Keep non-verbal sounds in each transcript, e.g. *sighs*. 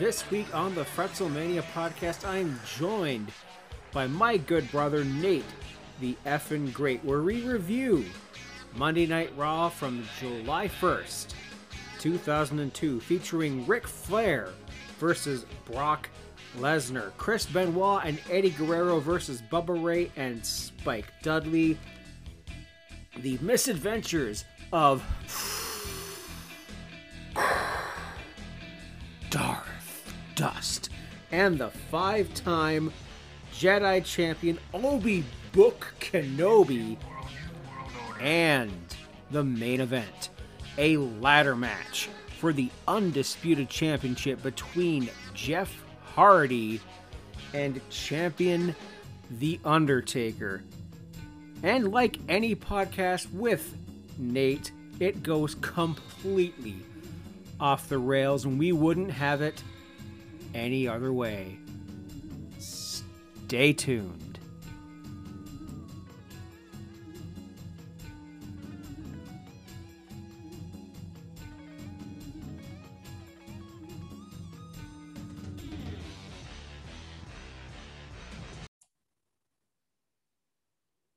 This week on the Fretzelmania podcast, I am joined by my good brother Nate, the effing great, where we review Monday Night Raw from July 1st, 2002, featuring Ric Flair versus Brock Lesnar, Chris Benoit and Eddie Guerrero versus Bubba Ray and Spike Dudley, the misadventures of Dust, and the five time Jedi champion Obi Book Kenobi, and the main event a ladder match for the undisputed championship between Jeff Hardy and champion The Undertaker. And like any podcast with Nate, it goes completely off the rails, and we wouldn't have it any other way. Stay tuned.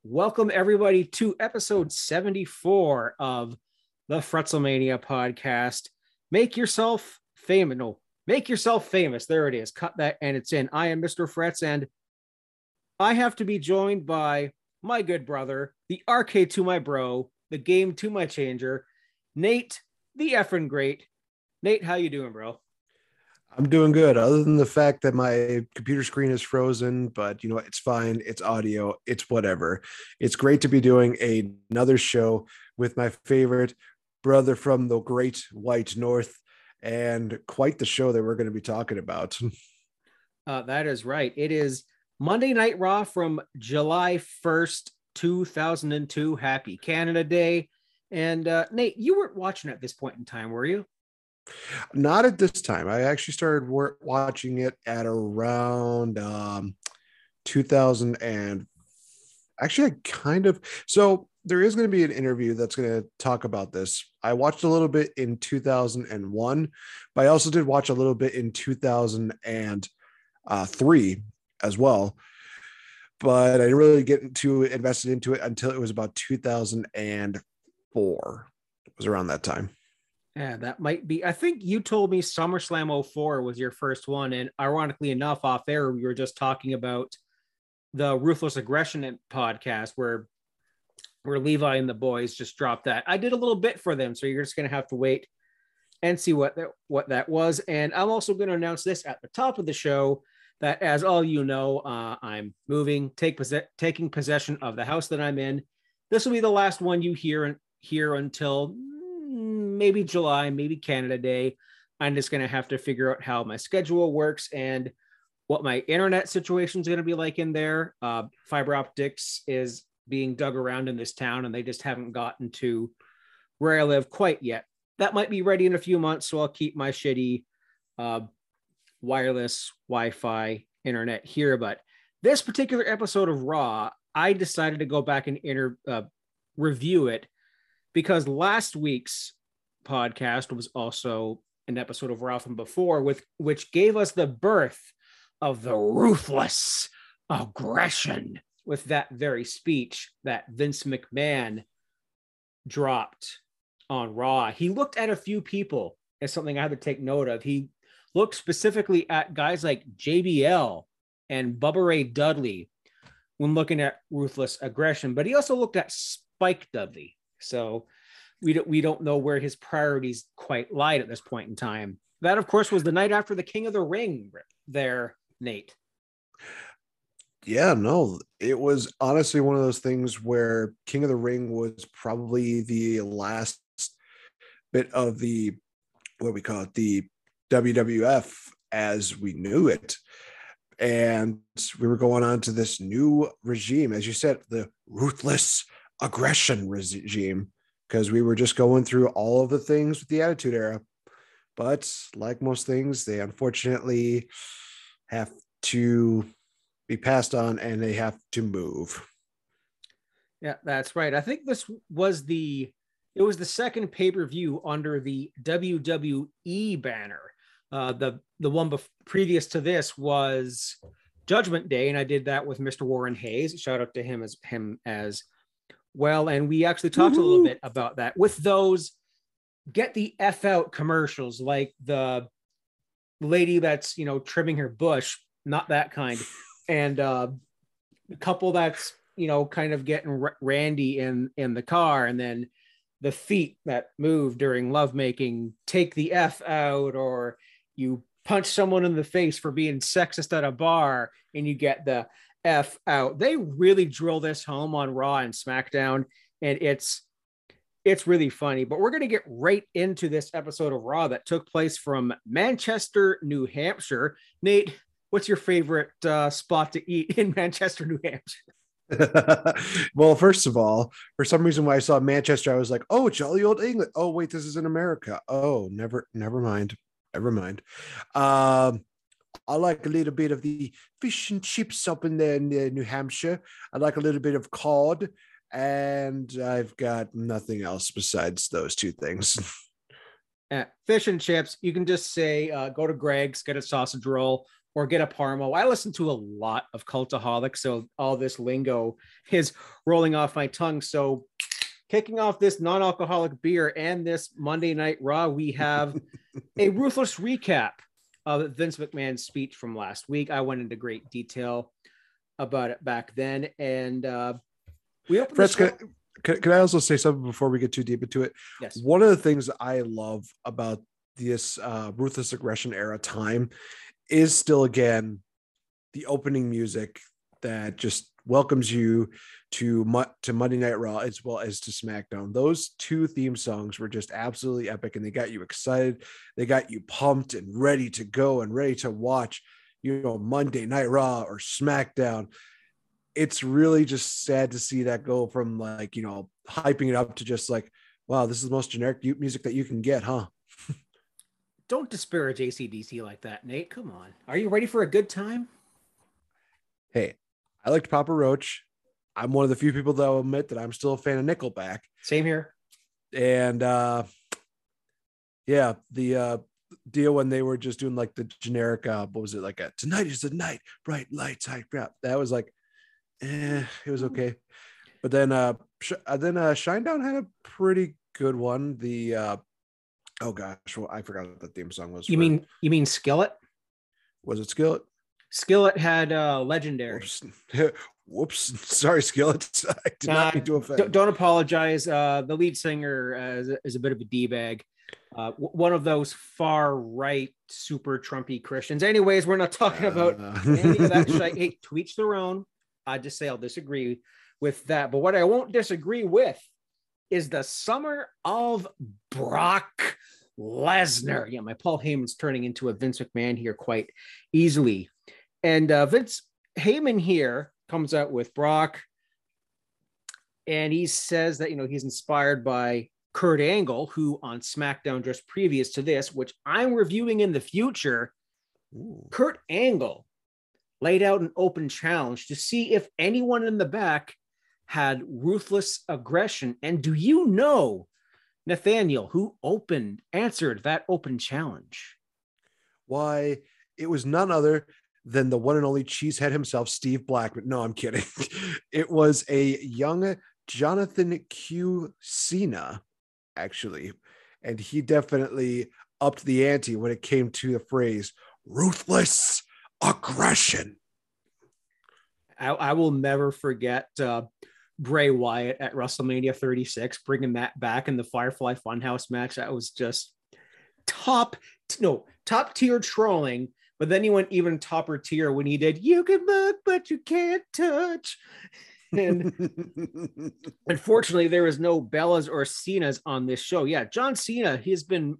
Welcome, everybody, to episode 74 of the Fretzelmania podcast. Make yourself famous. No, make yourself famous. There it is. Cut that and it's in. I am Mr. Fretz, and I have to be joined by my good brother, the arcade to my bro, the game to my changer, Nate, the effing great. Nate, how you doing, bro? I'm doing good, other than the fact that my computer screen is frozen, but you know, it's fine. It's audio, it's whatever. It's great to be doing a, another show with my favorite brother from the great white north, and quite the show that we're going to be talking about. *laughs* Uh, that is right. It is Monday Night Raw from July 1st, 2002. Happy Canada Day. And uh, Nate, you weren't watching at this point in time, were you? Not at this time. I actually started watching it at around um, 2000 and actually I kind of so there is going to be an interview that's going to talk about this. I watched a little bit in 2001, but I also did watch a little bit in 2003 as well. But I didn't really get too invested into it until it was about 2004. It was around that time. Yeah, that might be. I think you told me SummerSlam 04 was your first one. And ironically enough, off air, we were just talking about the Ruthless Aggression podcast where where Levi and the boys just dropped that. I did a little bit for them, so you're just gonna have to wait and see what that what that was. And I'm also going to announce this at the top of the show that, as all you know, uh, I'm moving, take possess- taking possession of the house that I'm in. This will be the last one you hear here until mm, maybe July, maybe Canada Day. I'm just going to have to figure out how my schedule works and what my internet situation is going to be like in there. Uh, fiber optics is being dug around in this town, and they just haven't gotten to where I live quite yet. That might be ready in a few months, so I'll keep my shitty uh, wireless Wi-Fi internet here. But this particular episode of Raw, I decided to go back and inter- uh, review it because last week's podcast was also an episode of Raw from before, with which gave us the birth of the ruthless aggression with that very speech that Vince McMahon dropped on Raw. He looked at a few people as something I had to take note of. He looked specifically at guys like JBL and Bubba Ray Dudley when looking at ruthless aggression, but he also looked at Spike Dudley. So we don't we don't know where his priorities quite lied at this point in time. That, of course, was the night after the King of the Ring. There, Nate. Yeah, no, it was honestly one of those things where King of the Ring was probably the last bit of the what we call it, the WWF as we knew it. And we were going on to this new regime, as you said, the ruthless aggression regime, because we were just going through all of the things with the Attitude Era. But like most things, they unfortunately have to be passed on and they have to move. Yeah, that's right. I think this was the it was the second pay-per-view under the WWE banner. Uh, the the one bef- previous to this was Judgment Day, and I did that with Mr. Warren Hayes. Shout out to him as him as well. And we actually talked Woo-hoo. a little bit about that with those get the f out commercials, like the lady that's you know trimming her bush, not that kind, and uh, the couple that's you know kind of getting randy in in the car, and then the feet that move during lovemaking take the f out, or you punch someone in the face for being sexist at a bar, and you get the f out. They really drill this home on Raw and SmackDown, and it's it's really funny. But we're going to get right into this episode of Raw that took place from Manchester, New Hampshire. Nate, what's your favorite uh, spot to eat in *laughs* Manchester, New Hampshire? *laughs* well, first of all, for some reason, when I saw Manchester, I was like, "Oh, jolly old England." Oh, wait, this is in America. Oh, never, never mind, never mind. Um, I like a little bit of the fish and chips up in there in New Hampshire. I like a little bit of cod and I've got nothing else besides those two things. uh, *laughs* fish and chips. You can just say, uh, go to Greggs, get a sausage roll, or get a parmo. I listen to a lot of cultaholics, so all this lingo *laughs* is rolling off my tongue. So, kicking off this non-alcoholic beer and this Monday Night Raw, we have *laughs* a ruthless recap of Vince McMahon's speech from last week. I went into great detail about it back then, and uh, we open can, can, can, I also say something before we get too deep into it? Yes. One of the things I love about this uh, ruthless aggression era time is still again the opening music that just welcomes you to to Monday Night Raw as well as to SmackDown. Those two theme songs were just absolutely epic, and they got you excited. They got you pumped and ready to go and ready to watch. You know, Monday Night Raw or SmackDown it's really just sad to see that go from like you know hyping it up to just like wow this is the most generic music that you can get huh? *laughs* Don't disparage acdc like that nate. Come on. Are you ready for a good time? Hey i liked papa roach. I'm one of the few people that will admit that i'm still a fan of nickelback. Same here. And uh yeah the uh deal when they were just doing like the generic uh what was it like a tonight is the night bright lights high crap. That was like eh, it was okay. But then uh, sh- uh, then uh Shinedown had a pretty good one. The uh oh gosh, well, I forgot what the theme song was. You for. mean you mean Skillet? Was it Skillet? Skillet had uh legendary. Whoops, *laughs* Whoops. *laughs* sorry, Skillet. *laughs* I did not mean to offend. Don't apologize. Uh, the lead singer uh, is, a, is, a, bit of a d bag. Uh, one of those far right super Trumpy Christians. Anyways, we're not talking about uh. any of that shit. Hey, to each their own. I just say I'll disagree with that. But what I won't disagree with is the summer of Brock Lesnar. Yeah, my Paul Heyman's turning into a Vince McMahon here quite easily. And uh, Vince Heyman here comes out with Brock, and he says that you know he's inspired by Kurt Angle, who on SmackDown just previous to this, which I'm reviewing in the future. Ooh. Kurt Angle laid out an open challenge to see if anyone in the back had ruthless aggression. And do you know, Nathaniel, who opened, answered that open challenge? Why, it was none other than the one and only cheesehead himself, Steve Blackman. No, I'm kidding. *laughs* it was a young Jonathan Q. Cena, actually. And he definitely upped the ante when it came to the phrase ruthless aggression. I, I will never forget uh, Bray Wyatt at WrestleMania 36, bringing that back in the Firefly Funhouse match. That was just top, no, top tier trolling. But then he went even topper tier when he did, you can look, but you can't touch. *laughs* And unfortunately, there is no Bellas or Cenas on this show. Yeah, John Cena, he's been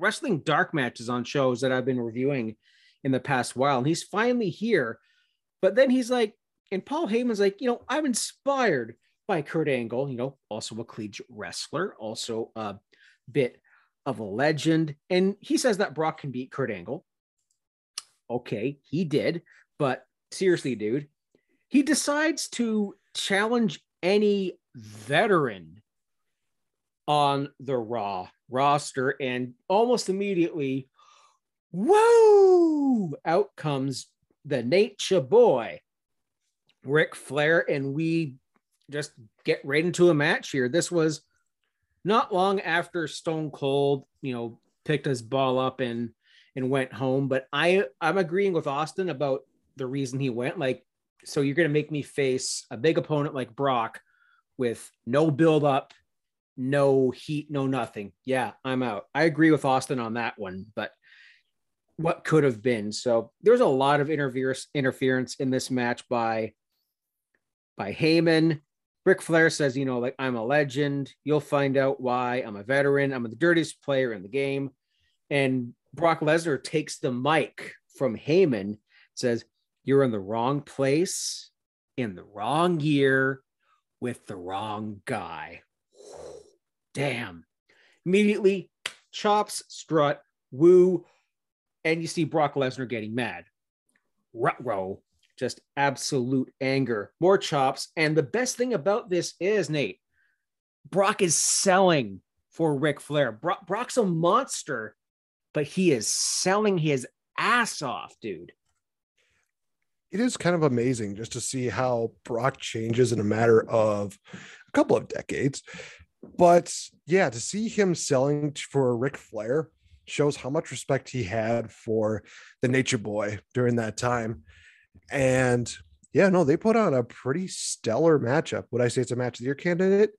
wrestling dark matches on shows that I've been reviewing in the past while. And he's finally here. But then he's like, and Paul Heyman's like, you know, I'm inspired by Kurt Angle, you know, also a collegiate wrestler, also a bit of a legend. And he says that Brock can beat Kurt Angle. Okay, he did. But seriously, dude, he decides to challenge any veteran on the Raw roster. And almost immediately, whoa! Out comes the Nature Boy, Ric Flair, and we just get right into a match here. This was not long after Stone Cold, you know, picked his ball up and and went home. But I I'm agreeing with Austin about the reason he went. Like, so you're gonna make me face a big opponent like Brock with no build up, no heat, no nothing. Yeah, I'm out. I agree with Austin on that one, but what could have been. So there's a lot of interference interference in this match by by Heyman. Ric Flair says, you know, like I'm a legend. You'll find out why. I'm a veteran. I'm the dirtiest player in the game. And Brock Lesnar takes the mic from Heyman, says, You're in the wrong place, in the wrong year, with the wrong guy. Damn. Immediately, chops, strut, woo, and you see Brock Lesnar getting mad. Rut just absolute anger, more chops. And the best thing about this is, Nate, Brock is selling for Ric Flair. Brock, Brock's a monster, but he is selling his ass off, dude. It is kind of amazing just to see how Brock changes in a matter of a couple of decades. But yeah, to see him selling for Ric Flair shows how much respect he had for the Nature Boy during that time. And yeah, no, they put on a pretty stellar matchup. Would I say it's a match of the year candidate?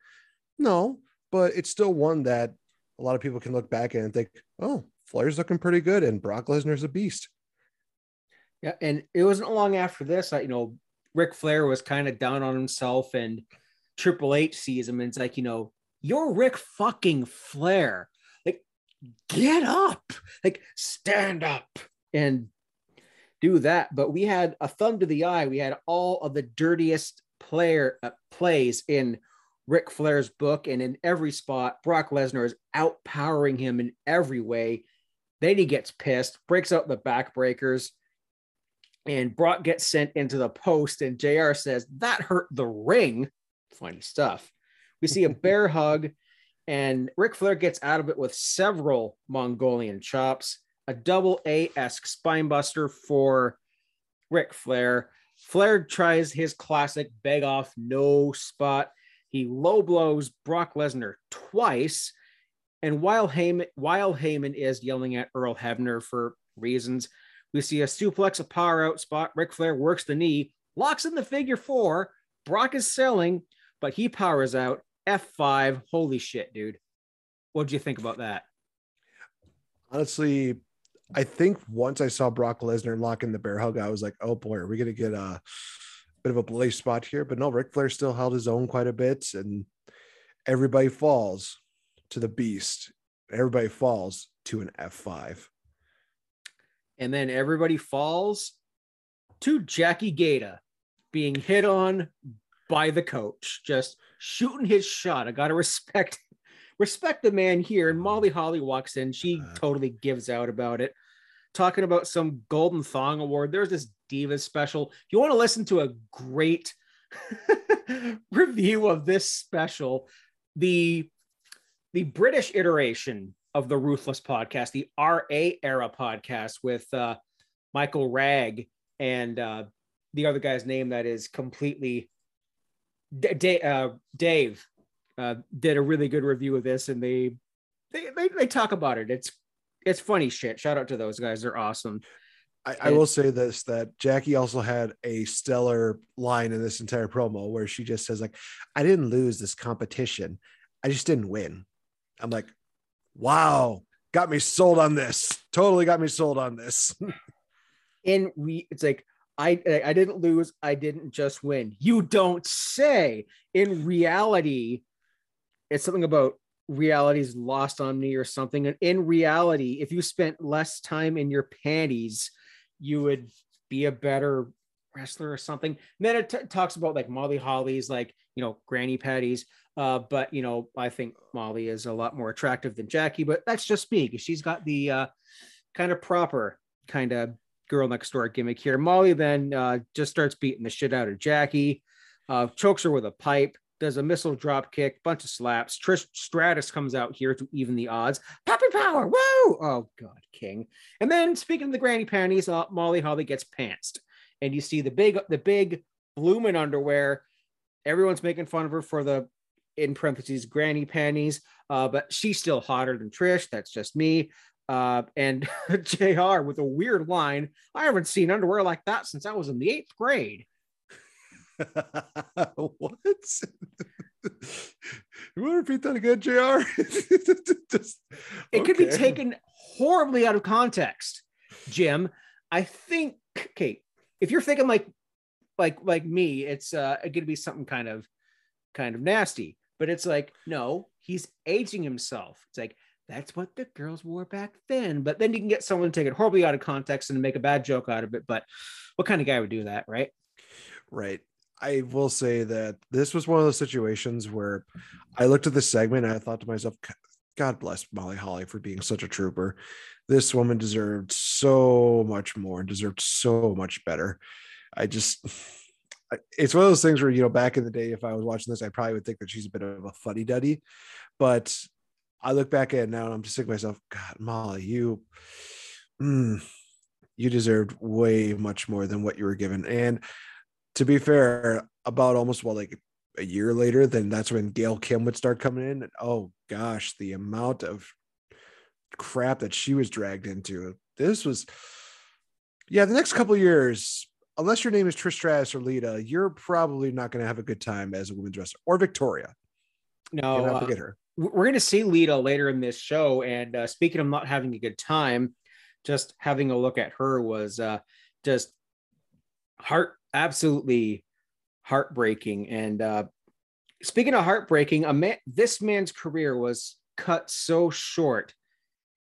No, but it's still one that a lot of people can look back and think, oh, Flair's looking pretty good and Brock Lesnar's a beast. Yeah, and it wasn't long after this, that you know, Ric Flair was kind of down on himself and Triple H sees him and it's like, you know, you're Ric fucking Flair. Get up, like, stand up. And do that. But we had a thumb to the eye. We had all of the dirtiest player uh, plays in Ric Flair's book, and in every spot, Brock Lesnar is outpowering him in every way. Then he gets pissed, breaks out the backbreakers, and Brock gets sent into the post. And JR says, That hurt the ring. Funny stuff. We see a *laughs* bear hug, and Ric Flair gets out of it with several Mongolian chops a double A esque spinebuster for Ric Flair. Flair tries his classic beg off no spot. He low blows Brock Lesnar twice. And while Heyman, while Heyman is yelling at Earl Hebner for reasons, we see a suplex, a power out spot. Ric Flair works the knee, locks in the figure four. Brock is selling, but he powers out F5. Holy shit, dude. What do you think about that? Honestly, I think once I saw Brock Lesnar lock in the bear hug, I was like, oh boy, are we going to get a bit of a belay spot here? But no, Ric Flair still held his own quite a bit, and everybody falls to the beast. Everybody falls to an F5. And then everybody falls to Jackie Gayda being hit on by the coach, just shooting his shot. I got to respect *laughs* respect the man here. And Molly Holly walks in. She uh, totally gives out about it. Talking about some Golden Thong Award. There's this Divas special. If you want to listen to a great *laughs* review of this special, the the British iteration of the Ruthless podcast, the RA era podcast with uh, Michael Ragg and uh, the other guy's name that is completely D- D- uh, Dave uh, did a really good review of this, and they, they they they talk about it. It's it's funny shit. Shout out to those guys; they're awesome. I, I will say this: that Jackie also had a stellar line in this entire promo where she just says, "Like, I didn't lose this competition, I just didn't win." I'm like, "Wow, got me sold on this. Totally got me sold on this." *laughs* and we, it's like I I didn't lose. I didn't just win. You don't say. In reality, it's something about reality's lost on me or something. And in reality, if you spent less time in your panties, you would be a better wrestler or something. And then it t- talks about like Molly Holly's like, you know, granny patties. Uh, but you know, I think Molly is a lot more attractive than Jackie, but that's just me because she's got the uh, kind of proper kind of girl next door gimmick here. Molly then uh, just starts beating the shit out of Jackie, uh, chokes her with a pipe. does a missile drop kick, bunch of slaps. Trish Stratus comes out here to even the odds. Puppy power, whoa! Oh God, King. And then speaking of the granny panties, uh, Molly Holly gets pantsed, and you see the big, the big blooming underwear. Everyone's making fun of her for the, in parentheses, granny panties, uh, but she's still hotter than Trish. That's just me. Uh, and *laughs* Jr. with a weird line. I haven't seen underwear like that since I was in the eighth grade. *laughs* what? *laughs* you want to repeat that again, JR? Just, it okay. could be taken horribly out of context, Jim. I think okay, if you're thinking like like like me, it's uh gonna be something kind of kind of nasty. But it's like, no, he's aging himself. It's like that's what the girls wore back then. But then you can get someone to take it horribly out of context and make a bad joke out of it. But what kind of guy would do that, right? Right. I will say that this was one of those situations where I looked at this segment and I thought to myself, God bless Molly Holly for being such a trooper. This woman deserved so much more and deserved so much better. I just, *laughs* it's one of those things where, you know, back in the day, if I was watching this, I probably would think that she's a bit of a fuddy duddy. But I look back at it now and I'm just thinking myself, God, Molly, you, mm, you deserved way much more than what you were given. And to be fair, about almost well, like a year later, then that's when Gail Kim would start coming in. And oh gosh, the amount of crap that she was dragged into. This was, yeah, the next couple years, unless your name is Trish Stratus or Lita, you're probably not going to have a good time as a women's wrestler or Victoria. No, uh, forget her. We're going to see Lita later in this show. And uh, speaking of not having a good time, just having a look at her was uh, just heart absolutely heartbreaking. And uh, speaking of heartbreaking, a man, this man's career was cut so short.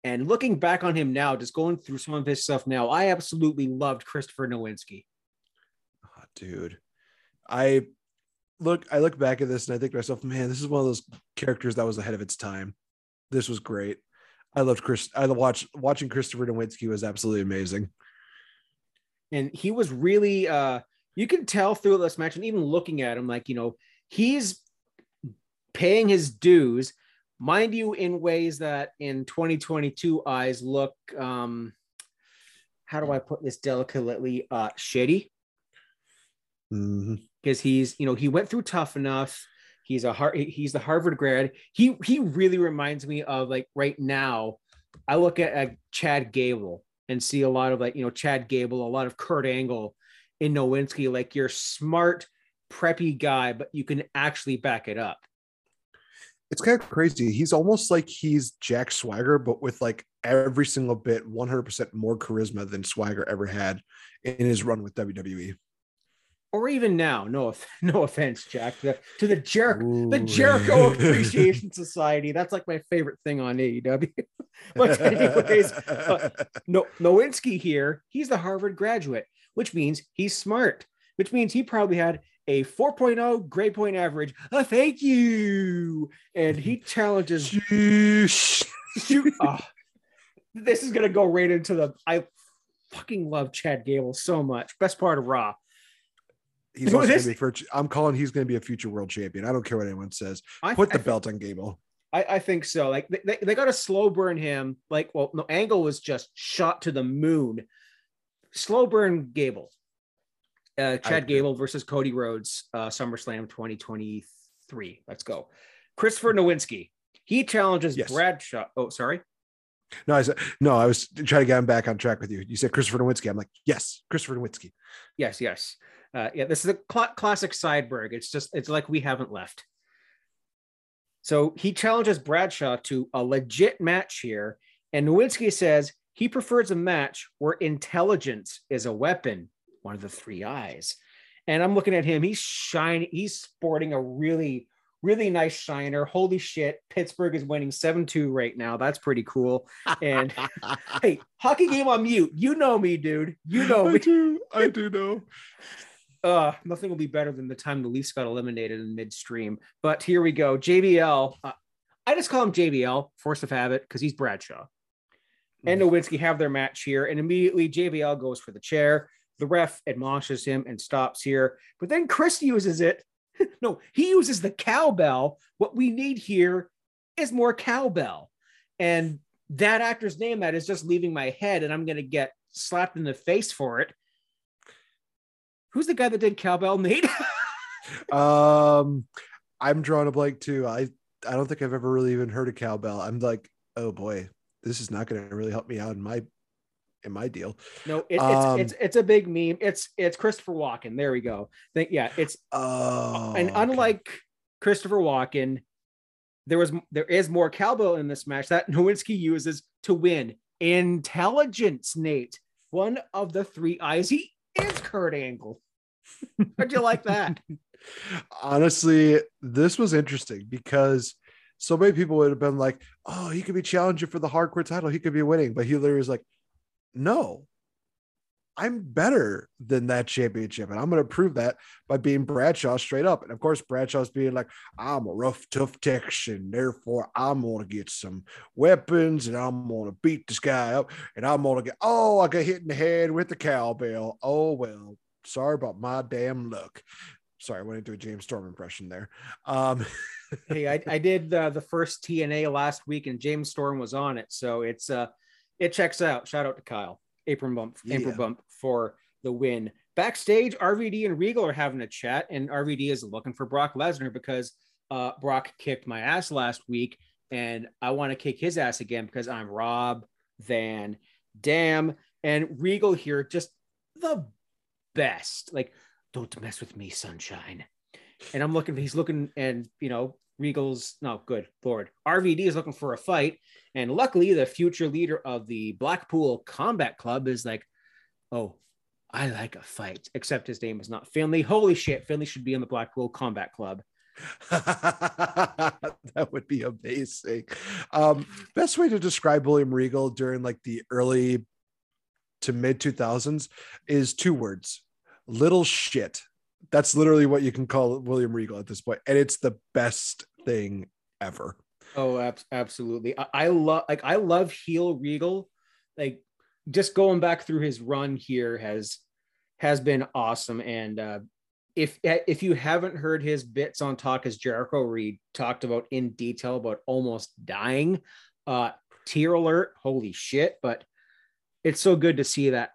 And looking back on him now, just going through some of his stuff now, I absolutely loved Christopher Nowinski. Oh, dude, I look, I look back at this and I think to myself, man, this is one of those characters that was ahead of its time. This was great. I loved Chris. I watched watching Christopher Nowinski was absolutely amazing. And he was really uh you can tell through this match and even looking at him like you know he's paying his dues mind you in ways that in 2022 eyes look um how do i put this delicately uh shitty because he's you know he went through tough enough he's a Har- he's the harvard grad he he really reminds me of like right now i look at, at chad gable and see a lot of like you know chad gable a lot of kurt angle in Nowinski, like you're smart, preppy guy, but you can actually back it up. It's kind of crazy. He's almost like he's Jack Swagger, but with like every single bit 100% more charisma than Swagger ever had in his run with WWE. Or even now, no, *laughs* no offense, Jack, to the, to the Jericho, the *laughs* Jericho Appreciation Society. That's like my favorite thing on AEW. *laughs* but anyways, uh, no, Nowinski here, he's the Harvard graduate which means he's smart, which means he probably had a 4.0 grade point average. A thank you. And he challenges. Shoot. Oh, this is going to go right into the. I fucking love Chad Gable so much. Best part of Raw. He's going to be. I'm calling. He's going to be a future world champion. I don't care what anyone says. I, Put the I, belt on Gable. I, I, think so. Like they, they got to slow burn him. Like, well, no, Angle was just shot to the moon slow burn Gable. Uh, Chad Gable versus Cody Rhodes, uh, SummerSlam 2023. Let's go. Christopher Nowinski. He challenges yes. Bradshaw. Oh, sorry. No, I said no. I was trying to get him back on track with you. You said Christopher Nowinski. I'm like, yes, Christopher Nowinski. Yes, yes, uh, yeah. This is a cl- classic Sideberg. It's just it's like we haven't left. So he challenges Bradshaw to a legit match here, and Nowinski says he prefers a match where intelligence is a weapon, one of the three eyes. And I'm looking at him. He's shining. He's sporting a really, really nice shiner. Holy shit. Pittsburgh is winning 7 2 right now. That's pretty cool. And *laughs* hey, hockey game on mute. You know me, dude. You know me. I do. I do know. Uh, nothing will be better than the time the Leafs got eliminated in midstream. But here we go. JBL. Uh, I just call him JBL, force of habit, because he's Bradshaw and Nowinski have their match here, and immediately JBL goes for the chair. The ref admonishes him and stops here, but then Chris uses it *laughs* no, he uses the cowbell. What we need here is more cowbell. And that actor's name that is just leaving my head, and I'm gonna get slapped in the face for it. Who's the guy that did cowbell, Nate? *laughs* um, I'm drawing a blank too. I I don't think I've ever really even heard of cowbell. I'm like, oh boy, this is not going to really help me out in my in my deal. No, it, um, it's it's it's a big meme. It's it's Christopher Walken. There we go. Think yeah, it's oh, and unlike okay. Christopher Walken, there was there is more cowbell in this match that *laughs* Nowinski uses to win. Intelligence, Nate. One of the three eyes. He is Kurt Angle. How'd you like that? *laughs* Honestly, this was interesting because so many people would have been like, "Oh, he could be challenging for the hardcore title. He could be winning," but he literally was like, "No, I'm better than that championship, and I'm going to prove that by being Bradshaw straight up." And of course, Bradshaw's being like, "I'm a rough, tough Texan, therefore I'm going to get some weapons, and I'm going to beat this guy up, and I'm going to get oh, I got hit in the head with the cowbell. Oh well, sorry about my damn luck." Sorry, I went into a James Storm impression there. Um, *laughs* hey, I, I did uh, the first TNA last week, and James Storm was on it, so it's uh, it checks out. Shout out to Kyle apron bump, yeah. apron bump for the win. Backstage, RVD and Regal are having a chat, and RVD is looking for Brock Lesnar because uh, Brock kicked my ass last week, and I want to kick his ass again because I'm Rob Van Dam. And Regal here, just the best. Like, don't mess with me, sunshine. And I'm looking, he's looking, and you know, Regal's no good, Lord. RVD is looking for a fight. And luckily, the future leader of the Blackpool Combat Club is like, oh, I like a fight, except his name is not Finlay. Holy shit, Finlay should be in the Blackpool Combat Club. *laughs* that would be amazing. Um, best way to describe William Regal during like the early to mid 2000s is two words little shit. That's literally what you can call William Regal at this point, and it's the best thing ever. Oh, ab- absolutely. I, I love like I love heel Regal. Like just going back through his run here has has been awesome. And uh, if if you haven't heard his bits on Talk Is Jericho, he talked about in detail about almost dying, uh, tear alert, holy shit! But it's so good to see that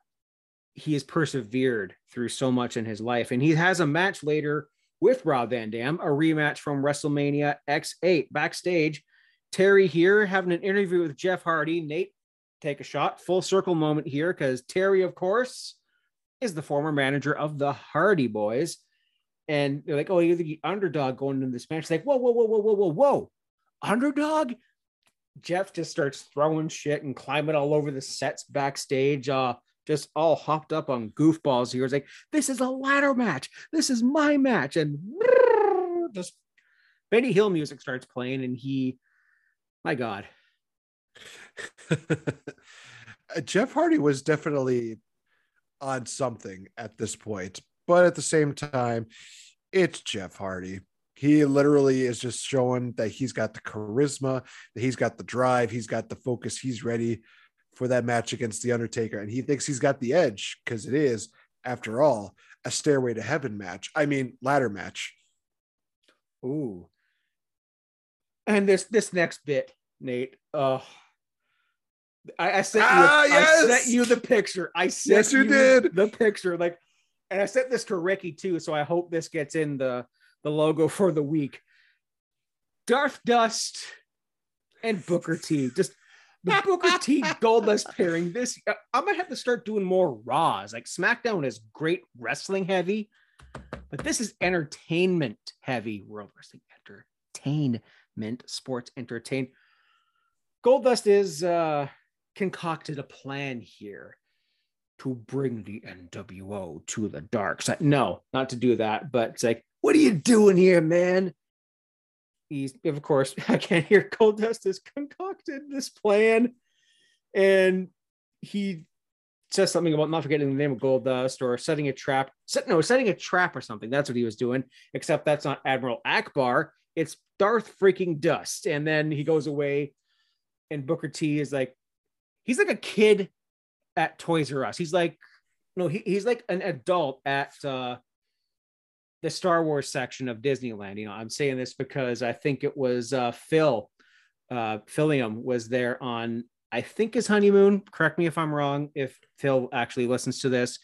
he has persevered through so much in his life, and he has a match later with Rob Van Dam, a rematch from WrestleMania X8 backstage. Terri here having an interview with Jeff Hardy. Nate, take a shot. Full circle moment here because Terri, of course, is the former manager of the Hardy Boyz. And they're like, oh, you're the underdog going into this match. Like, whoa, whoa, whoa, whoa, whoa, whoa, whoa. Underdog? Jeff just starts throwing shit and climbing all over the sets backstage. Uh, just all hopped up on goofballs here. It's like, this is a ladder match. This is my match. And just Benny Hill music starts playing, and he, my God. *laughs* Jeff Hardy was definitely on something at this point, but at the same time, it's Jeff Hardy. He literally is just showing that he's got the charisma, that he's got the drive, he's got the focus, he's ready for that match against The Undertaker. And he thinks he's got the edge because it is, after all, a Stairway to Heaven match. I mean, ladder match. Ooh. And this this next bit, Nate. Uh I, I sent ah, you yes! I sent you the picture. I sent yes, you, you did the picture. Like, and I sent this to Ricky too. So I hope this gets in the the logo for the week. Darth Dust and Booker T. Just the Booker T Goldust pairing. This I might have to start doing more Raws. Like SmackDown is great wrestling heavy, but this is entertainment heavy. World Wrestling Entertainment, sports entertain. Goldust is uh, concocted a plan here to bring the NWO to the dark side. No, not to do that, but it's like, what are you doing here, man? He's of course *laughs* I can't hear Goldust has concocted this plan, and he says something about not forgetting the name of Goldust or setting a trap. Set, no, setting a trap or something. That's what he was doing. Except that's not Admiral Ackbar. It's Darth freaking Dust. And then he goes away, and Booker T is like, he's like a kid at Toys R Us. He's like, no, he, he's like an adult at uh the Star Wars section of Disneyland. You know, I'm saying this because I think it was uh, Phil uh, Philium was there on I think his honeymoon. Correct me if I'm wrong. If Phil actually listens to this,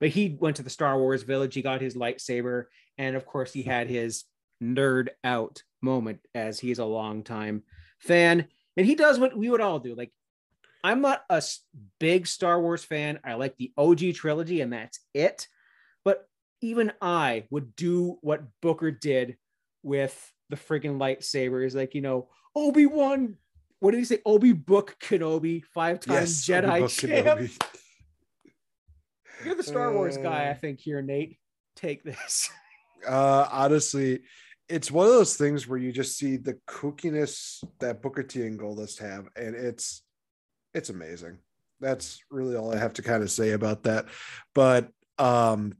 but he went to the Star Wars village. He got his lightsaber, and of course, he had his nerd out moment as he's a long time fan, and he does what we would all do. Like, I'm not a big Star Wars fan. I like the OG trilogy, and that's it. Even I would do what Booker did with the friggin' lightsabers. Like, you know, Obi Wan. What did he say? Obi Book Kenobi, five times yes, Jedi champ. *laughs* You're the Star Wars guy, I uh, think. Here, Nate, take this. *laughs* Uh, honestly, it's one of those things where you just see the kookiness that Booker T and Goldust have, and it's it's amazing. That's really all I have to kind of say about that. But um,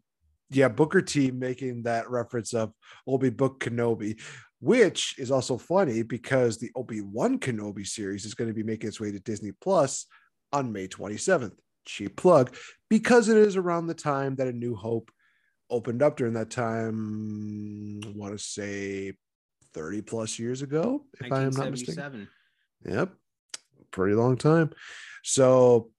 yeah, Booker T making that reference of Obi Book Kenobi, which is also funny because the Obi Wan Kenobi series is going to be making its way to Disney Plus on May 27th. Cheap plug because it is around the time that A New Hope opened up during that time. I want to say 30 plus years ago, if I am not mistaken. Yep, pretty long time. So